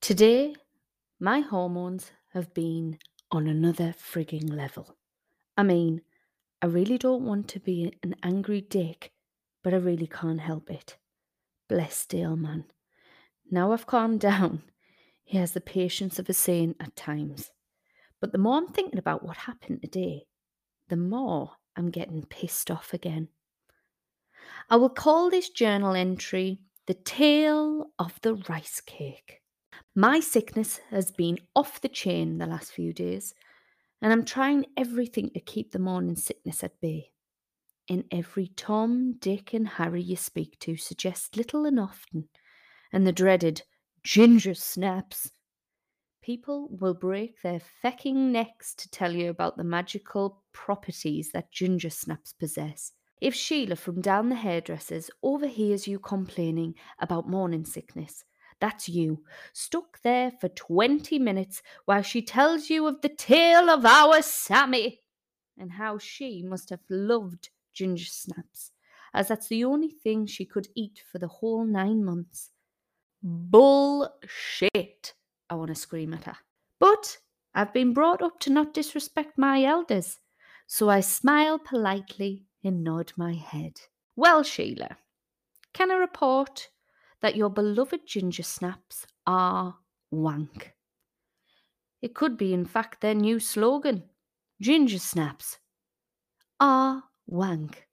Today, my hormones have been on another frigging level. I mean, I really don't want to be an angry dick, but I really can't help it. Bless Dale, man. Now I've calmed down, he has the patience of a saint at times. But the more I'm thinking about what happened today, the more I'm getting pissed off again. I will call this journal entry The Tale of the Rice Cake. My sickness has been off the chain the last few days, and I'm trying everything to keep the morning sickness at bay. In every Tom, Dick, and Harry you speak to suggests little and often, and the dreaded ginger snaps. People will break their fecking necks to tell you about the magical properties that ginger snaps possess. If Sheila from down the hairdressers overhears you complaining about morning sickness, that's you, stuck there for 20 minutes while she tells you of the tale of our Sammy and how she must have loved ginger snaps, as that's the only thing she could eat for the whole nine months. Bullshit, I want to scream at her. But I've been brought up to not disrespect my elders, so I smile politely and nod my head. Well, Sheila, can I report that your beloved ginger snaps are wank? It could be, in fact, their new slogan ginger snaps are wank.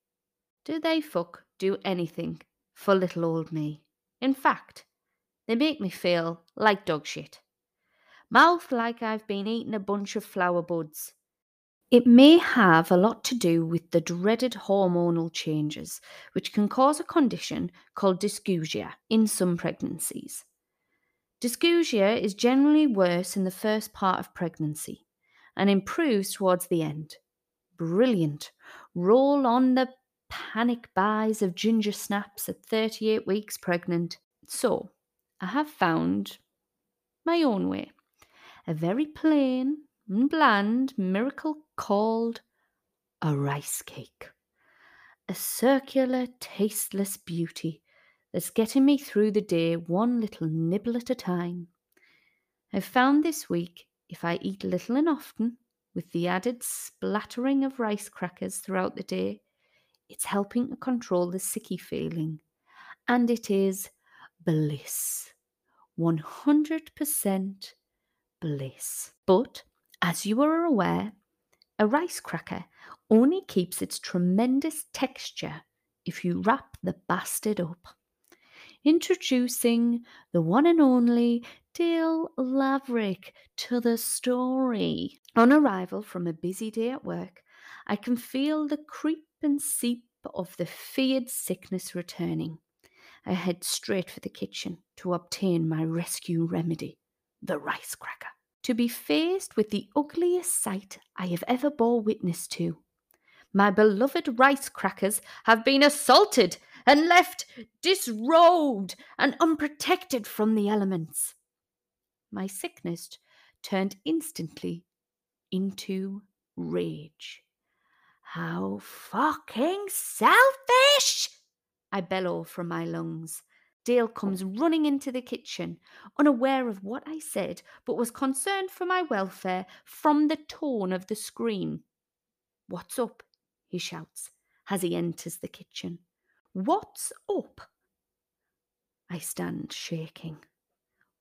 Do they fuck do anything for little old me? In fact, they make me feel like dog shit. Mouth like I've been eating a bunch of flower buds. It may have a lot to do with the dreaded hormonal changes, which can cause a condition called dysgeusia in some pregnancies. Dysgeusia is generally worse in the first part of pregnancy and improves towards the end. Brilliant. Roll on the panic buys of ginger snaps at 38 weeks pregnant. So, I have found my own way. A very plain and bland miracle called a rice cake. A circular, tasteless beauty that's getting me through the day one little nibble at a time. I've found this week if I eat little and often, with the added splattering of rice crackers throughout the day, it's helping to control the sicky feeling. And it is bliss. 100% bliss. But, as you are aware, a rice cracker only keeps its tremendous texture if you wrap the bastard up. Introducing the one and only Dale Laverick to the story. On arrival from a busy day at work, I can feel the creep and seep of the feared sickness returning. I head straight for the kitchen to obtain my rescue remedy, the rice cracker. To be faced with the ugliest sight I have ever bore witness to. My beloved rice crackers have been assaulted and left disrobed and unprotected from the elements. My sickness turned instantly into rage. How fucking selfish! I bellow from my lungs. Dale comes running into the kitchen, unaware of what I said, but was concerned for my welfare from the tone of the scream. What's up? he shouts as he enters the kitchen. What's up? I stand shaking.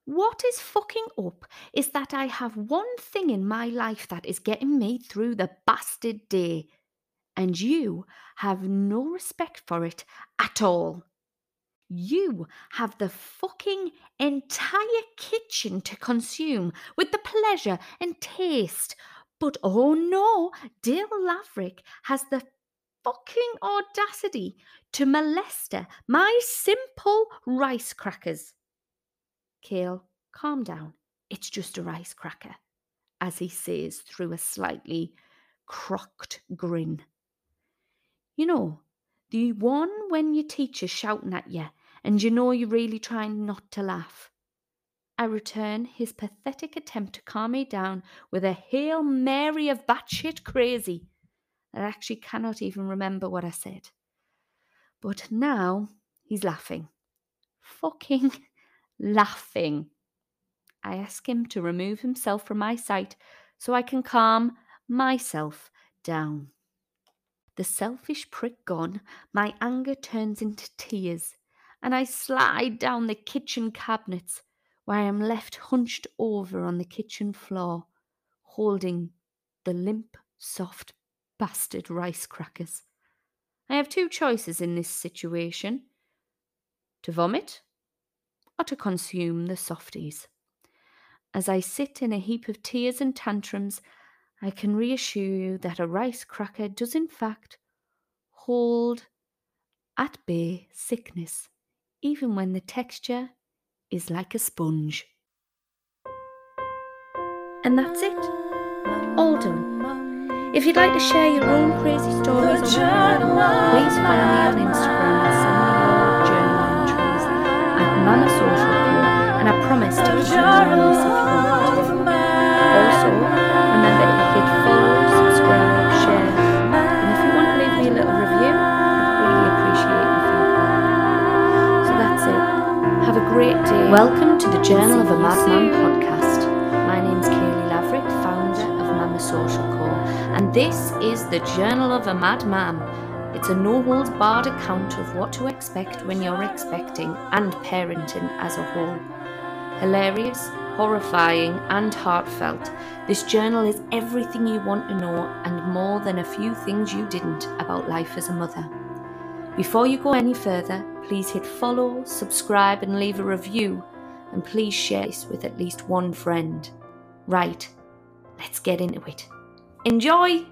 What is fucking up is that I have one thing in my life that is getting me through the bastard day and you have no respect for it at all. You have the fucking entire kitchen to consume with the pleasure and taste. But oh no, Dale Laverick has the fucking audacity to molest my simple rice crackers. Kale, calm down. It's just a rice cracker, as he says through a slightly crocked grin. You know, the one when your teacher's shouting at you and you know you're really trying not to laugh. I return his pathetic attempt to calm me down with a Hail Mary of batshit crazy. I actually cannot even remember what I said. But now he's laughing. Fucking laughing. I ask him to remove himself from my sight so I can calm myself down. The selfish prick gone, my anger turns into tears, and I slide down the kitchen cabinets where I am left hunched over on the kitchen floor, holding the limp, soft bastard rice crackers. I have two choices in this situation to vomit or to consume the softies. As I sit in a heap of tears and tantrums, I can reassure you that a rice cracker does, in fact, hold at bay sickness, even when the texture is like a sponge. And that's it, all done. If you'd like to share your own crazy stories or whatever, please follow me on Instagram and send me your journal entries at Mamma Social Co. And I promise to keep you Welcome to the Journal of a Mad Mam podcast. My name's Kayleigh Laverick, founder of Mamma Social Co. And this is the Journal of a Mad Mam. It's a no holds barred account of what to expect when you're expecting and parenting as a whole. Hilarious, horrifying, and heartfelt, this journal is everything you want to know and more than a few things you didn't about life as a mother. Before you go any further, please hit follow, subscribe, and leave a review. And please share this with at least one friend. Right, let's get into it. Enjoy!